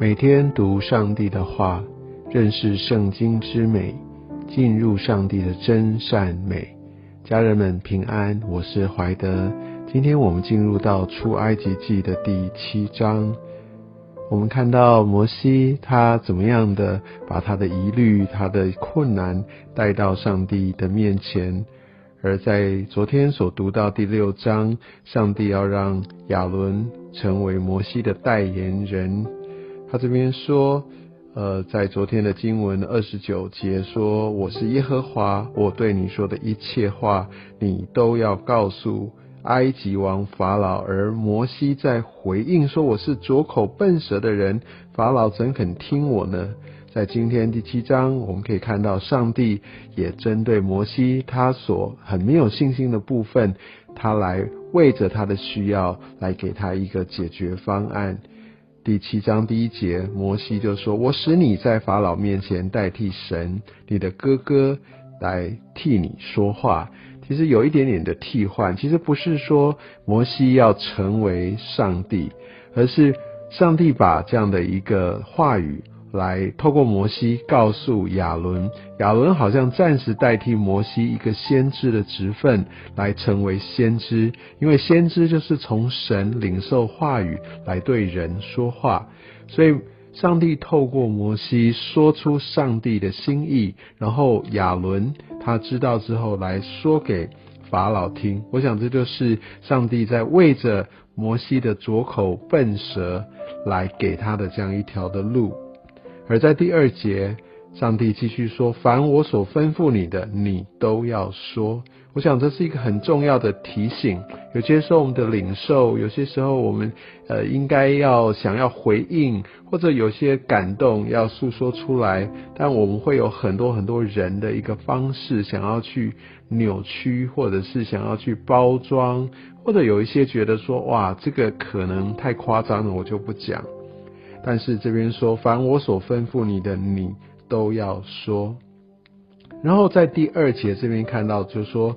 每天读上帝的话，认识圣经之美，进入上帝的真善美。家人们平安，我是怀德。今天我们进入到出埃及记的第七章，我们看到摩西他怎么样的把他的疑虑、他的困难带到上帝的面前。而在昨天所读到第六章，上帝要让亚伦成为摩西的代言人。他这边说，呃，在昨天的经文二十九节说：“我是耶和华，我对你说的一切话，你都要告诉埃及王法老。”而摩西在回应说：“我是拙口笨舌的人，法老怎肯听我呢？”在今天第七章，我们可以看到上帝也针对摩西他所很没有信心的部分，他来为着他的需要来给他一个解决方案。第七章第一节，摩西就说：“我使你在法老面前代替神，你的哥哥来替你说话。”其实有一点点的替换，其实不是说摩西要成为上帝，而是上帝把这样的一个话语。来透过摩西告诉亚伦，亚伦好像暂时代替摩西一个先知的职分，来成为先知。因为先知就是从神领受话语来对人说话，所以上帝透过摩西说出上帝的心意，然后亚伦他知道之后来说给法老听。我想这就是上帝在为着摩西的拙口笨舌来给他的这样一条的路。而在第二节，上帝继续说：“凡我所吩咐你的，你都要说。”我想这是一个很重要的提醒。有些时候我们的领受，有些时候我们呃应该要想要回应，或者有些感动要诉说出来，但我们会有很多很多人的一个方式，想要去扭曲，或者是想要去包装，或者有一些觉得说：“哇，这个可能太夸张了，我就不讲。”但是这边说，凡我所吩咐你的，你都要说。然后在第二节这边看到，就说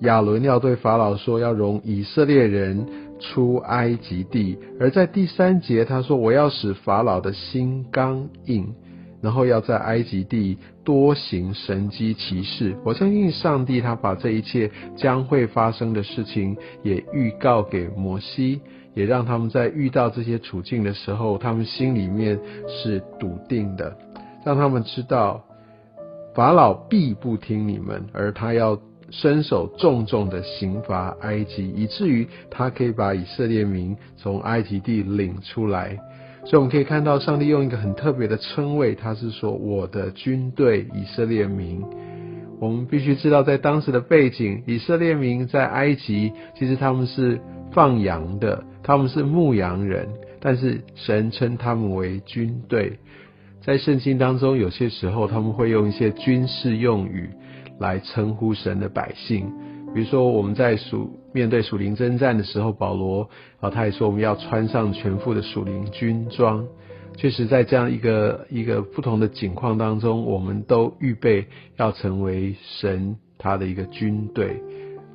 亚伦要对法老说，要容以色列人出埃及地。而在第三节他说，我要使法老的心刚硬，然后要在埃及地多行神机骑士。我相信上帝他把这一切将会发生的事情也预告给摩西。也让他们在遇到这些处境的时候，他们心里面是笃定的，让他们知道法老必不听你们，而他要伸手重重的刑罚埃及，以至于他可以把以色列民从埃及地领出来。所以我们可以看到，上帝用一个很特别的称谓，他是说我的军队以色列民。我们必须知道，在当时的背景，以色列民在埃及，其实他们是放羊的。他们是牧羊人，但是神称他们为军队。在圣经当中，有些时候他们会用一些军事用语来称呼神的百姓。比如说，我们在属面对属灵征战的时候，保罗啊，他也说我们要穿上全副的属灵军装。确实，在这样一个一个不同的境况当中，我们都预备要成为神他的一个军队。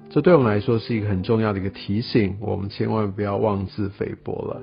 这对我们来说是一个很重要的一个提醒，我们千万不要妄自菲薄了。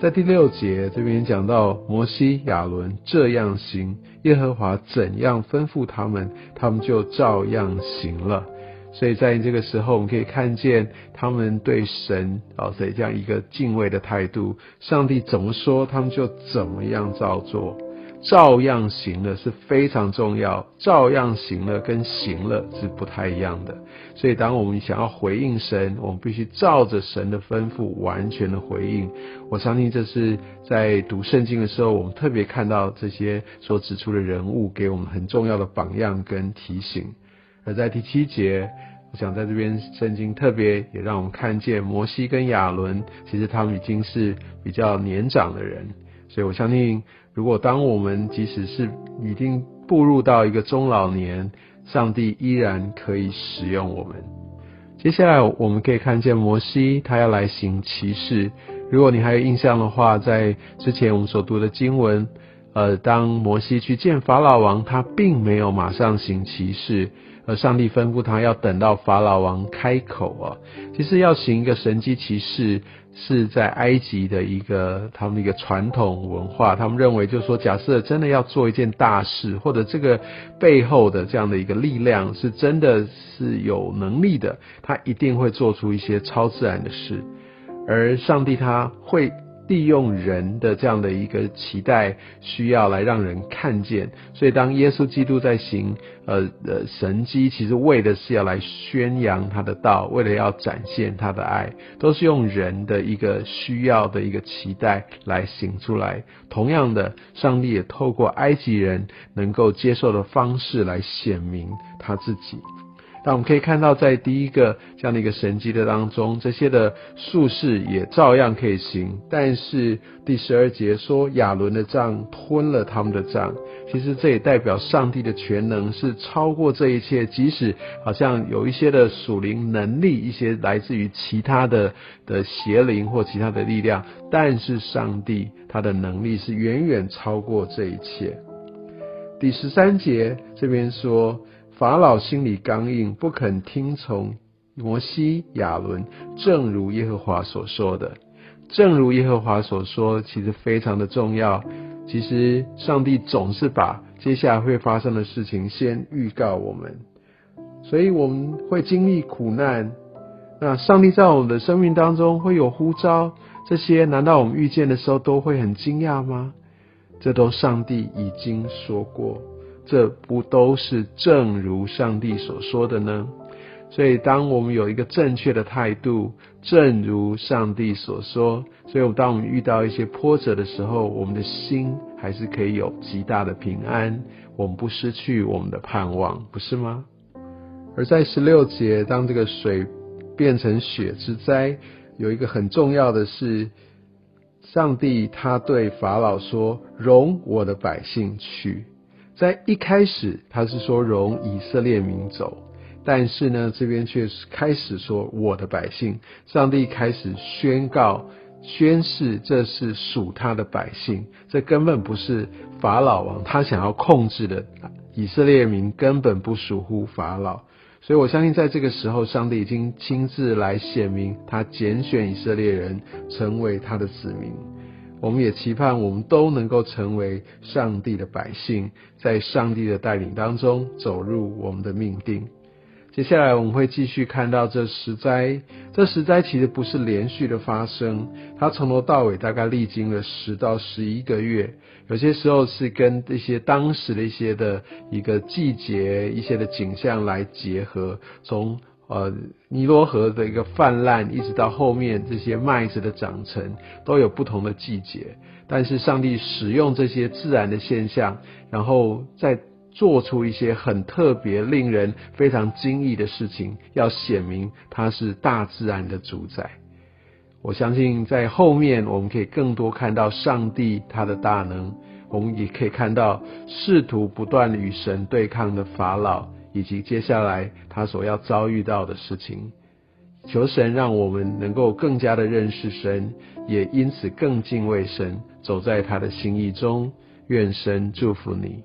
在第六节这边讲到摩西、亚伦这样行，耶和华怎样吩咐他们，他们就照样行了。所以在这个时候，我们可以看见他们对神啊，所以这样一个敬畏的态度。上帝怎么说，他们就怎么样照做。照样行了是非常重要，照样行了跟行了是不太一样的。所以，当我们想要回应神，我们必须照着神的吩咐完全的回应。我相信这是在读圣经的时候，我们特别看到这些所指出的人物给我们很重要的榜样跟提醒。而在第七节，我想在这边圣经特别也让我们看见摩西跟亚伦，其实他们已经是比较年长的人。所以我相信。如果当我们即使是已经步入到一个中老年，上帝依然可以使用我们。接下来我们可以看见摩西他要来行骑士。如果你还有印象的话，在之前我们所读的经文，呃，当摩西去见法老王，他并没有马上行奇事。而上帝吩咐他要等到法老王开口啊，其实要行一个神机骑士，是在埃及的一个他们的一个传统文化，他们认为就是说，假设真的要做一件大事，或者这个背后的这样的一个力量是真的是有能力的，他一定会做出一些超自然的事，而上帝他会。利用人的这样的一个期待需要来让人看见，所以当耶稣基督在行呃呃神迹，其实为的是要来宣扬他的道，为了要展现他的爱，都是用人的一个需要的一个期待来行出来。同样的，上帝也透过埃及人能够接受的方式来显明他自己。但我们可以看到，在第一个这样的一个神迹的当中，这些的术士也照样可以行。但是第十二节说亚伦的杖吞了他们的杖，其实这也代表上帝的全能是超过这一切。即使好像有一些的属灵能力，一些来自于其他的的邪灵或其他的力量，但是上帝他的能力是远远超过这一切。第十三节这边说。法老心里刚硬，不肯听从摩西、亚伦，正如耶和华所说的。正如耶和华所说，其实非常的重要。其实上帝总是把接下来会发生的事情先预告我们，所以我们会经历苦难。那上帝在我们的生命当中会有呼召，这些难道我们遇见的时候都会很惊讶吗？这都上帝已经说过。这不都是正如上帝所说的呢？所以，当我们有一个正确的态度，正如上帝所说，所以，当我们遇到一些波折的时候，我们的心还是可以有极大的平安，我们不失去我们的盼望，不是吗？而在十六节，当这个水变成血之灾，有一个很重要的是，上帝他对法老说：“容我的百姓去。”在一开始，他是说容以色列民走，但是呢，这边却是开始说我的百姓。上帝开始宣告、宣誓，这是属他的百姓。这根本不是法老王他想要控制的，以色列民根本不属乎法老。所以我相信，在这个时候，上帝已经亲自来显明，他拣选以色列人成为他的子民。我们也期盼我们都能够成为上帝的百姓，在上帝的带领当中走入我们的命定。接下来我们会继续看到这十灾，这十灾其实不是连续的发生，它从头到尾大概历经了十到十一个月，有些时候是跟一些当时的一些的一个季节、一些的景象来结合，从。呃，尼罗河的一个泛滥，一直到后面这些麦子的长成，都有不同的季节。但是上帝使用这些自然的现象，然后再做出一些很特别、令人非常惊异的事情，要显明他是大自然的主宰。我相信在后面我们可以更多看到上帝他的大能，我们也可以看到试图不断与神对抗的法老。以及接下来他所要遭遇到的事情，求神让我们能够更加的认识神，也因此更敬畏神，走在他的心意中。愿神祝福你。